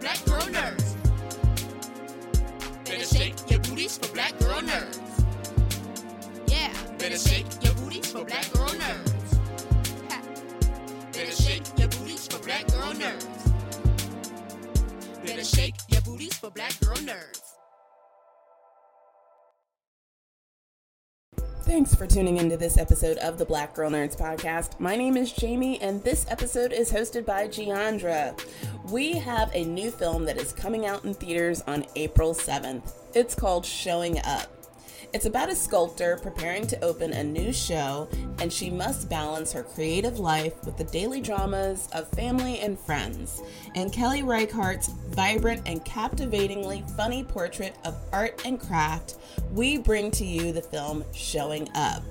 black girl nerds. Better shake your booties for black girl Thanks for tuning into this episode of the Black Girl Nerds podcast. My name is Jamie, and this episode is hosted by Jeandra. We have a new film that is coming out in theaters on April 7th. It's called Showing Up. It's about a sculptor preparing to open a new show, and she must balance her creative life with the daily dramas of family and friends. In Kelly Reichardt's vibrant and captivatingly funny portrait of art and craft, we bring to you the film Showing Up.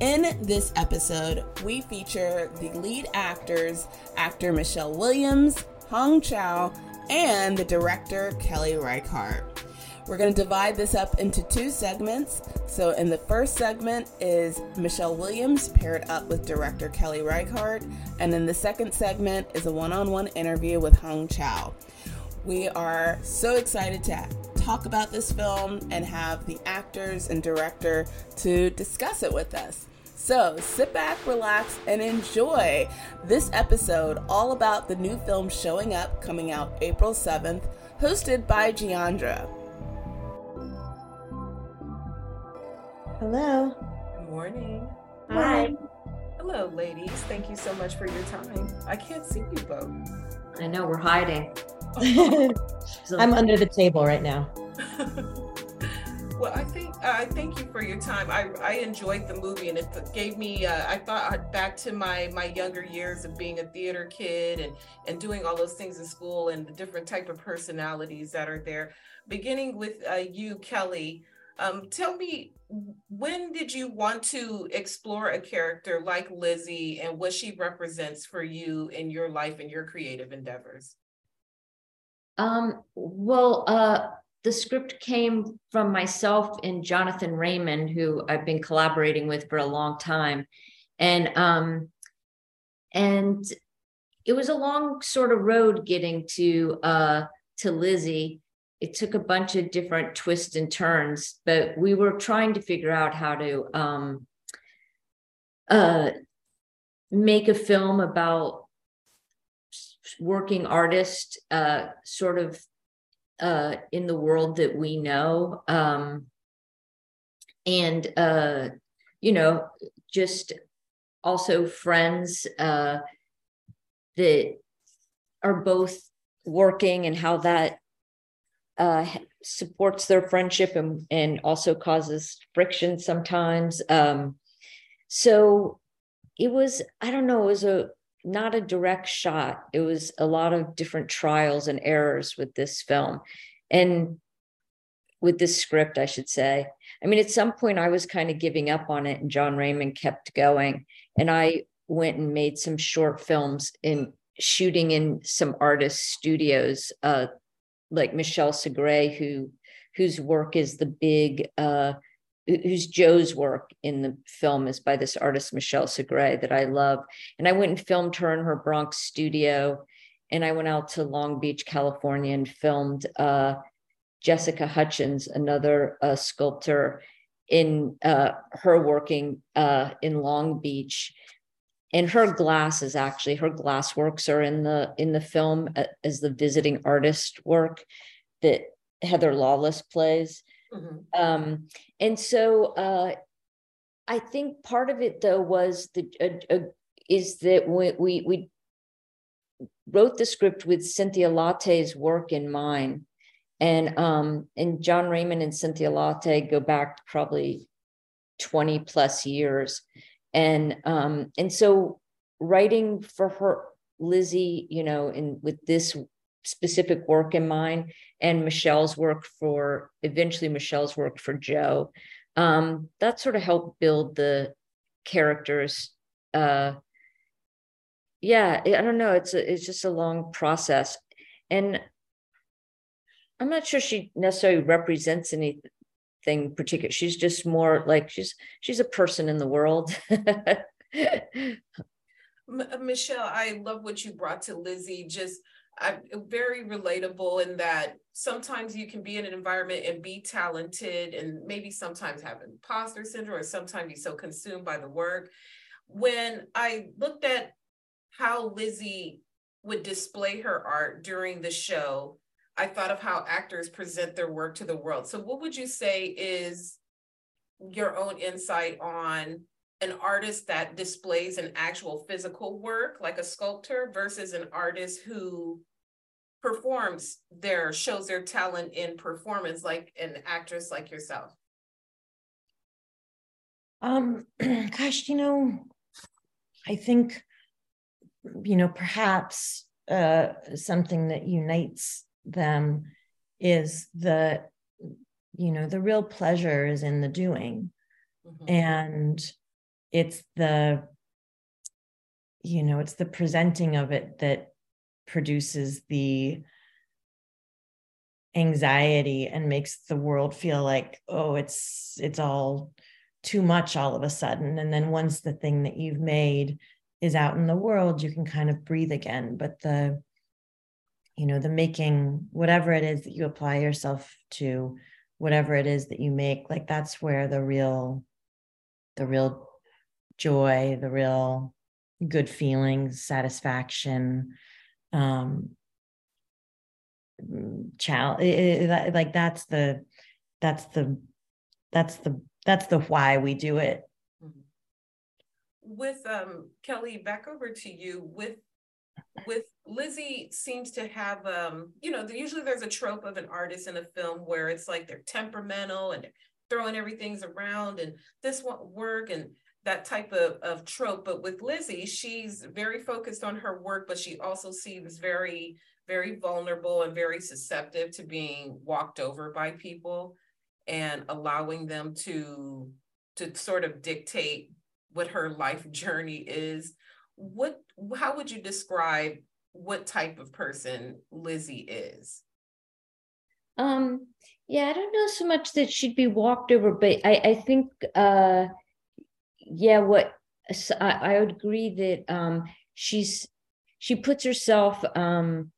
In this episode, we feature the lead actors, actor Michelle Williams, Hong Chau, and the director Kelly Reichardt. We're going to divide this up into two segments. So, in the first segment is Michelle Williams paired up with director Kelly Reichardt, and in the second segment is a one on one interview with Hong Chau. We are so excited to talk about this film and have the actors and director to discuss it with us. So sit back, relax, and enjoy this episode all about the new film showing up coming out April 7th, hosted by Jeandra. Hello. Good morning. Hi. Hello, ladies. Thank you so much for your time. I can't see you both. I know we're hiding. So- I'm under the table right now. well, I think I thank you for your time. I, I enjoyed the movie, and it gave me. Uh, I thought back to my my younger years of being a theater kid and and doing all those things in school and the different type of personalities that are there. Beginning with uh, you, Kelly. Um, tell me, when did you want to explore a character like Lizzie and what she represents for you in your life and your creative endeavors? Um, well, uh, the script came from myself and Jonathan Raymond, who I've been collaborating with for a long time. And um, and it was a long sort of road getting to uh to Lizzie. It took a bunch of different twists and turns, but we were trying to figure out how to um uh make a film about working artists, uh, sort of uh, in the world that we know um, and uh, you know just also friends uh, that are both working and how that uh, supports their friendship and, and also causes friction sometimes um, so it was i don't know it was a not a direct shot. It was a lot of different trials and errors with this film and with this script, I should say. I mean, at some point I was kind of giving up on it, and John Raymond kept going. And I went and made some short films in shooting in some artist studios, uh, like Michelle Segre, who whose work is the big uh, who's Jo's work in the film is by this artist Michelle Segre that I love. And I went and filmed her in her Bronx studio. And I went out to Long Beach, California, and filmed uh, Jessica Hutchins, another uh, sculptor, in uh, her working uh, in Long Beach. And her glass is actually her glass works are in the in the film uh, as the visiting artist work that Heather Lawless plays. Mm-hmm. Um, and so uh, I think part of it though was the uh, uh, is that we, we we wrote the script with Cynthia Lahti's work in mind, and um, and John Raymond and Cynthia Lahti go back probably twenty plus years, and um, and so writing for her Lizzie, you know, in with this specific work in mind and Michelle's work for eventually Michelle's work for Jo. Um, that sort of helped build the characters. Uh, yeah, I don't know. It's a, it's just a long process, and I'm not sure she necessarily represents anything particular. She's just more like she's she's a person in the world. Michelle, I love what you brought to Lizzie. Just I'm very relatable in that sometimes you can be in an environment and be talented and maybe sometimes have imposter syndrome or sometimes be so consumed by the work. When I looked at how Lizzie would display her art during the show, I thought of how actors present their work to the world. So, what would you say is your own insight on an artist that displays an actual physical work, like a sculptor, versus an artist who performs their shows their talent in performance, like an actress like yourself? Um, gosh, you know, I think, you know, perhaps uh, something that unites them is the, you know, the real pleasure is in the doing. Mm-hmm. And it's the you know it's the presenting of it that produces the anxiety and makes the world feel like oh it's it's all too much all of a sudden and then once the thing that you've made is out in the world you can kind of breathe again but the you know the making whatever it is that you apply yourself to whatever it is that you make like that's where the real the real joy, the real good feelings, satisfaction, um, child like that's the that's the that's the that's the why we do it mm-hmm. with um kelly back over to you with with lizzie seems to have um you know usually there's a trope of an artist in a film where it's like they're temperamental and they're throwing everything's around and this won't work and that type of, of trope. But with Lizzie, she's very focused on her work, but she also seems very, very vulnerable and very susceptible to being walked over by people and allowing them to to sort of dictate what her life journey is. What how would you describe what type of person Lizzie is? Um, yeah, I don't know so much that she'd be walked over, but I, I think uh yeah, what I, I would agree that um, she's she puts herself um,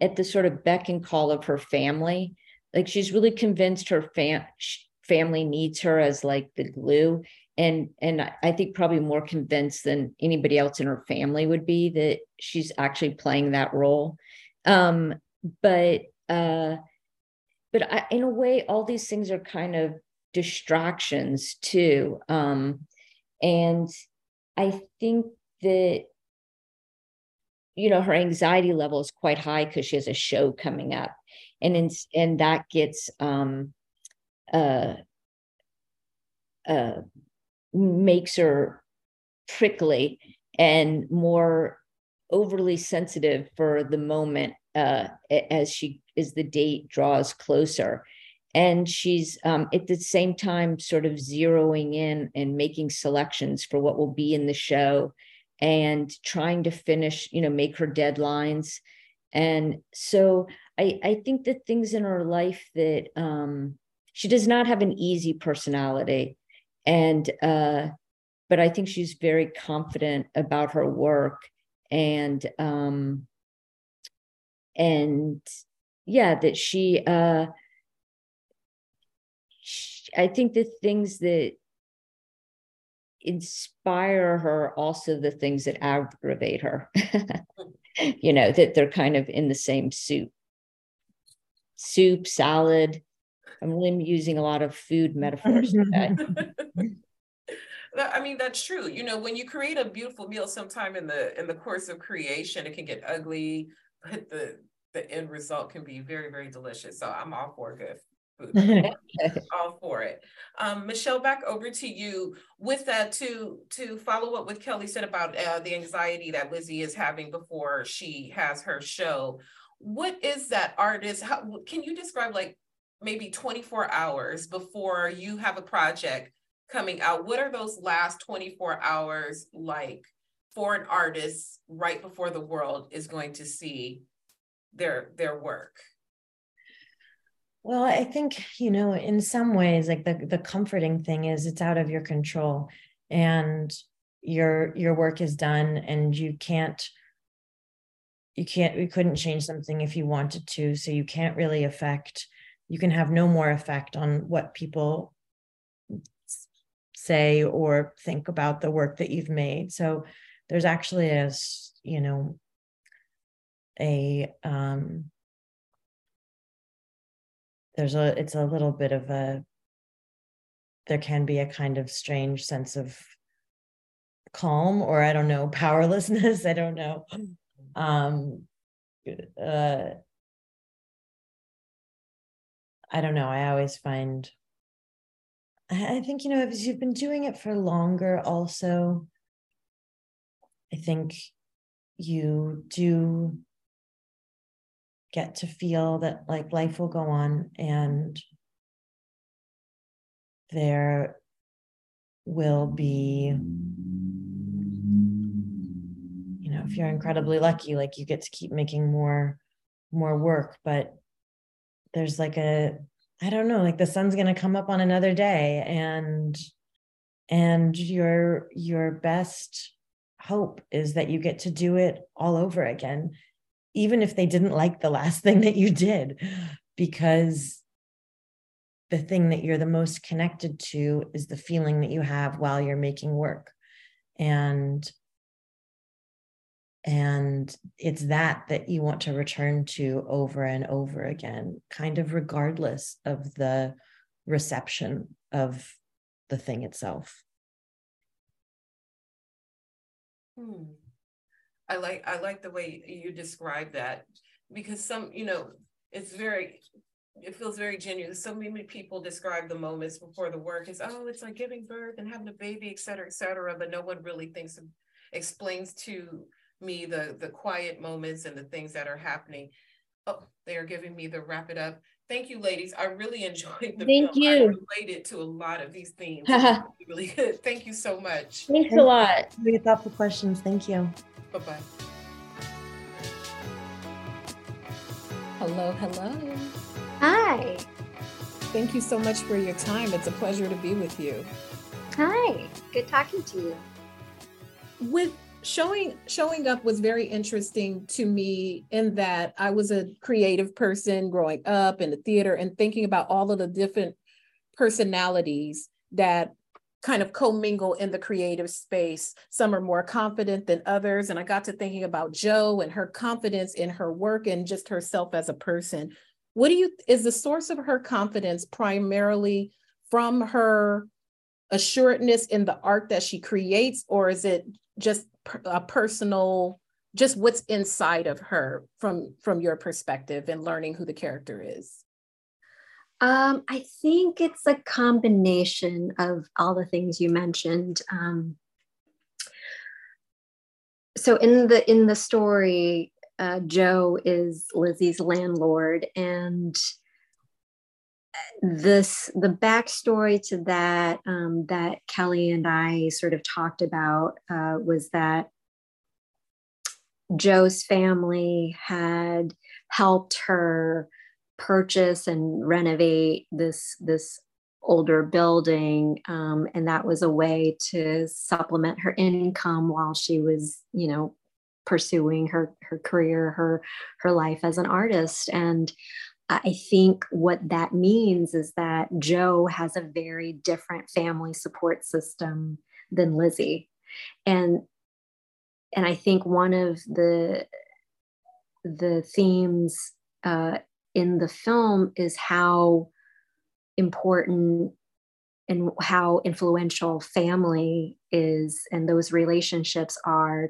at the sort of beck and call of her family. Like she's really convinced her fam- family needs her as like the glue, and and I think probably more convinced than anybody else in her family would be that she's actually playing that role. Um, but uh, but I, in a way, all these things are kind of distractions too. Um, and I think that, you know, her anxiety level is quite high because she has a show coming up. And in, and that gets um uh uh makes her prickly and more overly sensitive for the moment uh, as she as the date draws closer. And she's um, at the same time sort of zeroing in and making selections for what will be in the show and trying to finish you know make her deadlines. And so i i think the things in her life that um she does not have an easy personality and uh but i think she's very confident about her work and um and yeah that she uh I think the things that inspire her also the things that aggravate her. you know, that they're kind of in the same soup. Soup, salad. I'm really using a lot of food metaphors today. I mean that's true. You know, when you create a beautiful meal, sometime in the in the course of creation, it can get ugly, but the the end result can be very very delicious. So I'm all for good food, all for it. Um, Michelle, back over to you with that to to follow up with Kelly said about uh, the anxiety that Lizzie is having before she has her show. What is that artist? How can you describe like maybe 24 hours before you have a project coming out? What are those last 24 hours like for an artist right before the world is going to see their their work? Well, I think, you know, in some ways, like the, the comforting thing is it's out of your control and your your work is done and you can't you can't you couldn't change something if you wanted to so you can't really affect you can have no more effect on what people say or think about the work that you've made. So there's actually a you know a um there's a it's a little bit of a there can be a kind of strange sense of calm or i don't know powerlessness i don't know. Um uh i don't know i always find i think you know if you've been doing it for longer also i think you do get to feel that like life will go on and there will be you know if you're incredibly lucky like you get to keep making more more work but there's like a i don't know like the sun's going to come up on another day and and your your best hope is that you get to do it all over again even if they didn't like the last thing that you did because the thing that you're the most connected to is the feeling that you have while you're making work. And and it's that that you want to return to over and over again kind of regardless of the reception of the thing itself hmm. i like i like the way you describe that because some you know it's very it feels very genuine. So many people describe the moments before the work as, oh, it's like giving birth and having a baby, et cetera, et cetera. But no one really thinks, of, explains to me the the quiet moments and the things that are happening. Oh, they are giving me the wrap it up. Thank you, ladies. I really enjoyed the Thank film. you. I related to a lot of these themes. really good. Thank you so much. Thanks a lot. Really thoughtful questions. Thank you. Bye bye. Hello, hello. Hi. Thank you so much for your time. It's a pleasure to be with you. Hi. Good talking to you. With showing showing up was very interesting to me in that I was a creative person growing up in the theater and thinking about all of the different personalities that kind of commingle in the creative space. Some are more confident than others. And I got to thinking about Jo and her confidence in her work and just herself as a person. What do you, is the source of her confidence primarily from her assuredness in the art that she creates, or is it just a personal, just what's inside of her from from your perspective and learning who the character is? Um, I think it's a combination of all the things you mentioned. Um, so in the in the story, uh, Jo is Lizzie's landlord, and this the backstory to that um, that Kelly and I sort of talked about uh, was that Jo's family had helped her purchase and renovate this this older building um, and that was a way to supplement her income while she was you know pursuing her her career her her life as an artist. And i think what that means is that Jo has a very different family support system than lizzie. And and i think one of the the themes uh, in the film is how important and how influential family is and those relationships are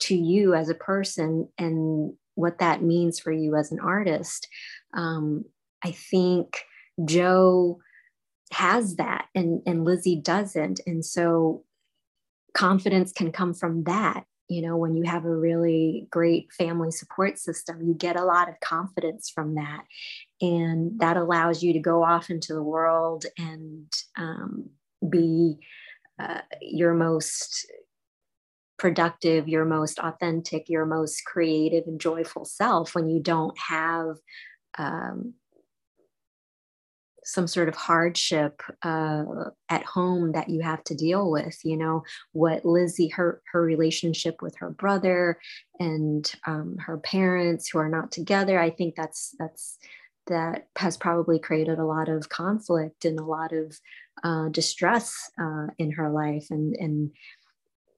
to you as a person and what that means for you as an artist um, i think Jo has that and, and lizzie doesn't. And so confidence can come from that. You know when you have a really great family support system you get a lot of confidence from that. And that allows you to go off into the world and um, be uh, your most productive your most authentic your most creative and joyful self when you don't have um, some sort of hardship uh, at home that you have to deal with you know what lizzie her her relationship with her brother and um, her parents who are not together i think that's that's that has probably created a lot of conflict and a lot of uh, distress uh, in her life and and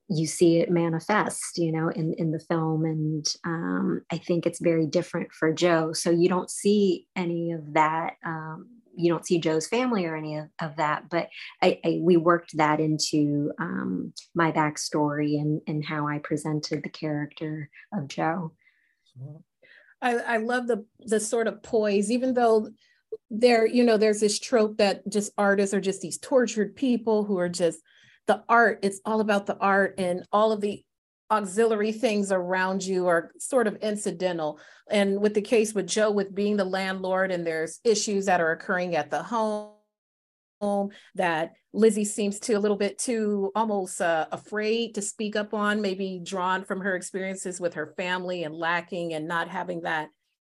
you see it manifest you know in in the film. And um, i think it's very different for jo. So you don't see any of that um, you don't see jo's family or any of, of that. But I, I, we worked that into um, my backstory and and how i presented the character of jo. I, I love the the sort of poise even though there you know there's this trope that just artists are just these tortured people who are just the art, it's all about the art and all of the auxiliary things around you are sort of incidental. And with the case with Jo, with being the landlord, and there's issues that are occurring at the home that Lizzie seems to a little bit too almost uh, afraid to speak up on, maybe drawn from her experiences with her family and lacking and not having that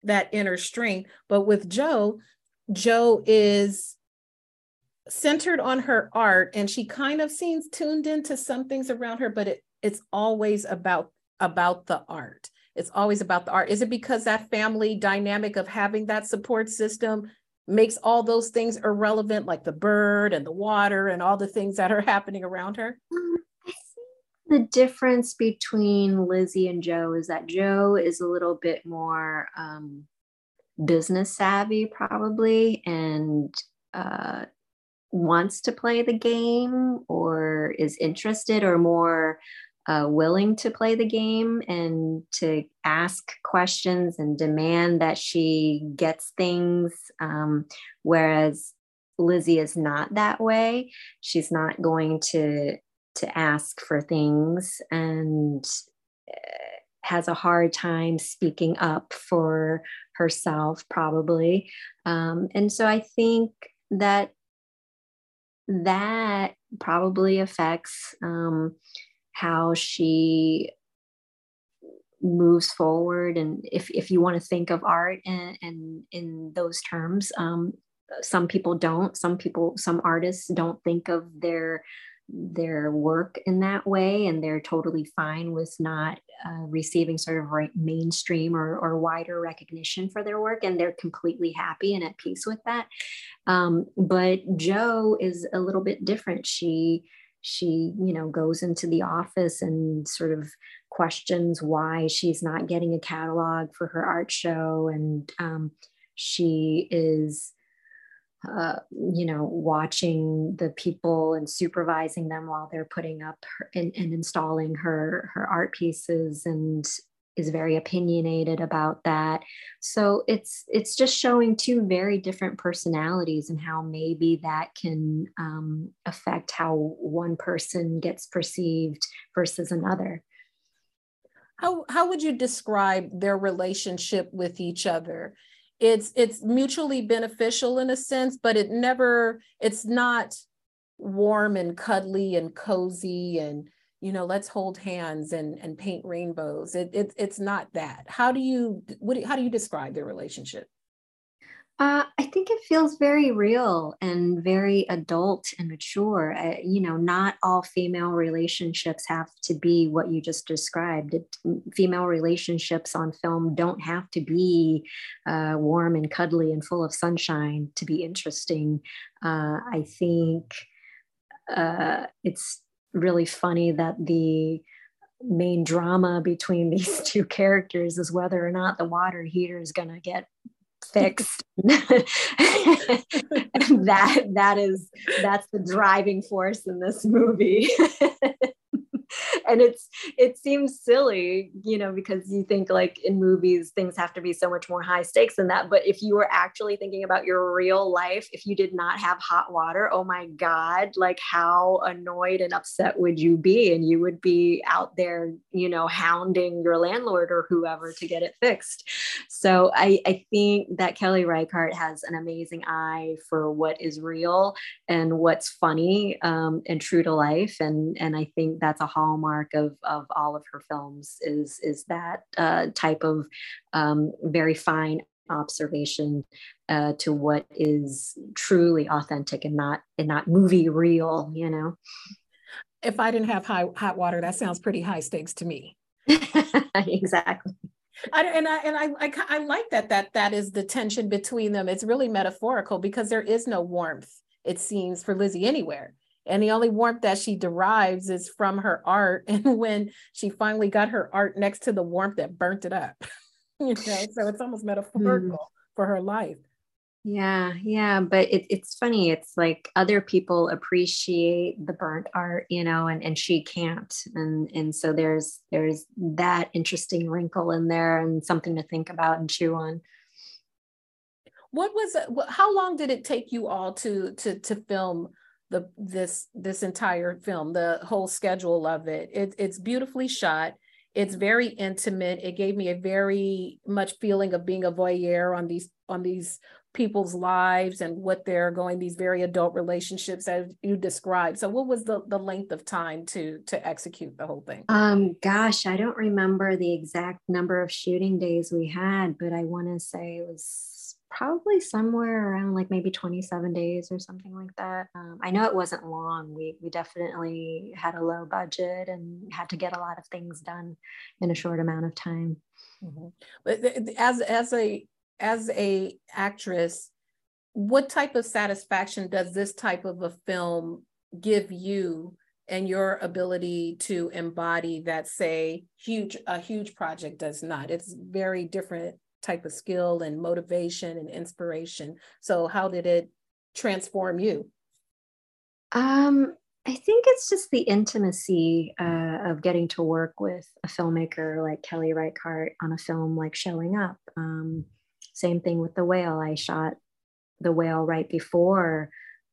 that inner strength. But with Jo, Jo is centered on her art and she kind of seems tuned into some things around her but it, it's always about about the art. It's always about the art. Is it because that family dynamic of having that support system makes all those things irrelevant like the bird and the water and all the things that are happening around her? Um, I think the difference between lizzie and jo is that jo is a little bit more um, business savvy probably and uh, wants to play the game or is interested or more uh, willing to play the game and to ask questions and demand that she gets things. Um, whereas Lizzie is not that way. She's not going to to ask for things and uh, has a hard time speaking up for herself, probably. Um, and so I think that that probably affects um, how she moves forward and if, if you want to think of art and, and in those terms um, some people don't some people some artists don't think of their their work in that way and they're totally fine with not uh, receiving sort of right mainstream or, or wider recognition for their work and they're completely happy and at peace with that. Um, but jo is a little bit different. She she you know goes into the office and sort of questions why she's not getting a catalog for her art show and um, she is uh, you know, watching the people and supervising them while they're putting up her, and, and installing her her art pieces and is very opinionated about that. So it's it's just showing two very different personalities and how maybe that can um, affect how one person gets perceived versus another. How how would you describe their relationship with each other? It's it's mutually beneficial in a sense but it never it's not warm and cuddly and cozy and you know let's hold hands and and paint rainbows. It, it it's not that. How do you what how do you describe their relationship uh, I think it feels very real and very adult and mature. Uh, you know, not all female relationships have to be what you just described. It, female relationships on film don't have to be uh, warm and cuddly and full of sunshine to be interesting. Uh, I think uh, it's really funny that the main drama between these two characters is whether or not the water heater is going to get fixed. That that is that's the driving force in this movie and it's it seems silly you know because you think like in movies things have to be so much more high stakes than that. But if you were actually thinking about your real life if you did not have hot water oh my god like how annoyed and upset would you be? And you would be out there you know hounding your landlord or whoever to get it fixed. So i i think that kelly reichardt has an amazing eye for what is real and what's funny um, and true to life. And and i think that's a hallmark of, of all of her films is, is that uh, type of um, very fine observation uh, to what is truly authentic and not and not movie real you know if i didn't have high hot water that sounds pretty high stakes to me exactly I, and I and I, I I like that that that is the tension between them. It's really metaphorical because there is no warmth. It seems for Lizzie anywhere, and the only warmth that she derives is from her art. And when she finally got her art next to the warmth that burnt it up, you know, so it's almost metaphorical mm. for her life. Yeah, yeah, but it, it's funny. It's like other people appreciate the burnt art, you know, and, and she can't, and and so there's there's that interesting wrinkle in there and something to think about and chew on. What was how long did it take you all to to to film the this this entire film, the whole schedule of it? it it's beautifully shot. It's very intimate. It gave me a very much feeling of being a voyeur on these on these people's lives and what they're going these very adult relationships as you described. So what was the the length of time to to execute the whole thing? Um gosh i don't remember the exact number of shooting days we had but i want to say it was probably somewhere around like maybe 27 days or something like that um, i know it wasn't long we we definitely had a low budget and had to get a lot of things done in a short amount of time mm-hmm. but as as a as a actress, what type of satisfaction does this type of a film give you and your ability to embody that say huge a huge project does not it's very different type of skill and motivation and inspiration so how did it transform you um i think it's just the intimacy uh, of getting to work with a filmmaker like kelly reichardt on a film like showing up um, same thing with the whale. I shot the whale right before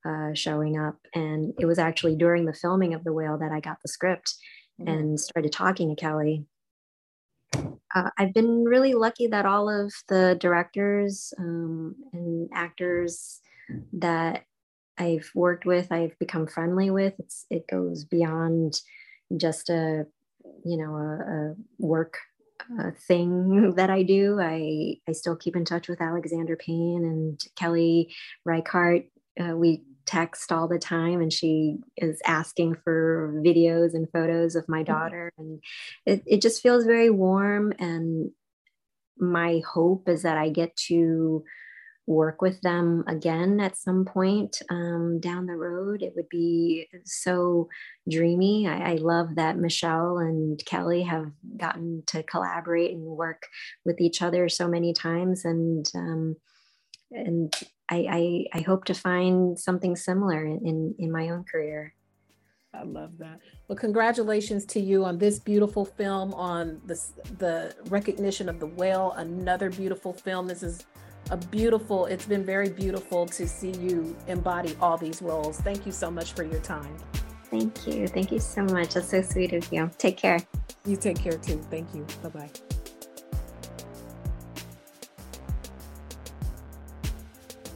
uh, showing up. And it was actually during the filming of the whale that I got the script mm-hmm. and started talking to Kelly. Uh, I've been really lucky that all of the directors um, and actors that I've worked with, I've become friendly with. It's, it goes beyond just a, you know, a, a work uh, thing that I do. I, I still keep in touch with Alexander Payne and Kelly Reichardt. Uh, we text all the time and she is asking for videos and photos of my mm-hmm. daughter. And it, it just feels very warm. And my hope is that I get to work with them again at some point um, down the road. It would be so dreamy. I, I, love that Michelle and Kelly have gotten to collaborate and work with each other so many times, and um, and I, I, I hope to find something similar in, in, my own career. I love that. Well, congratulations to you on this beautiful film, on this the recognition of the whale. Another beautiful film. This is a beautiful, it's been very beautiful to see you embody all these roles. Thank you so much for your time. Thank you. Thank you so much. That's so sweet of you. Take care. You take care too. Thank you. Bye bye.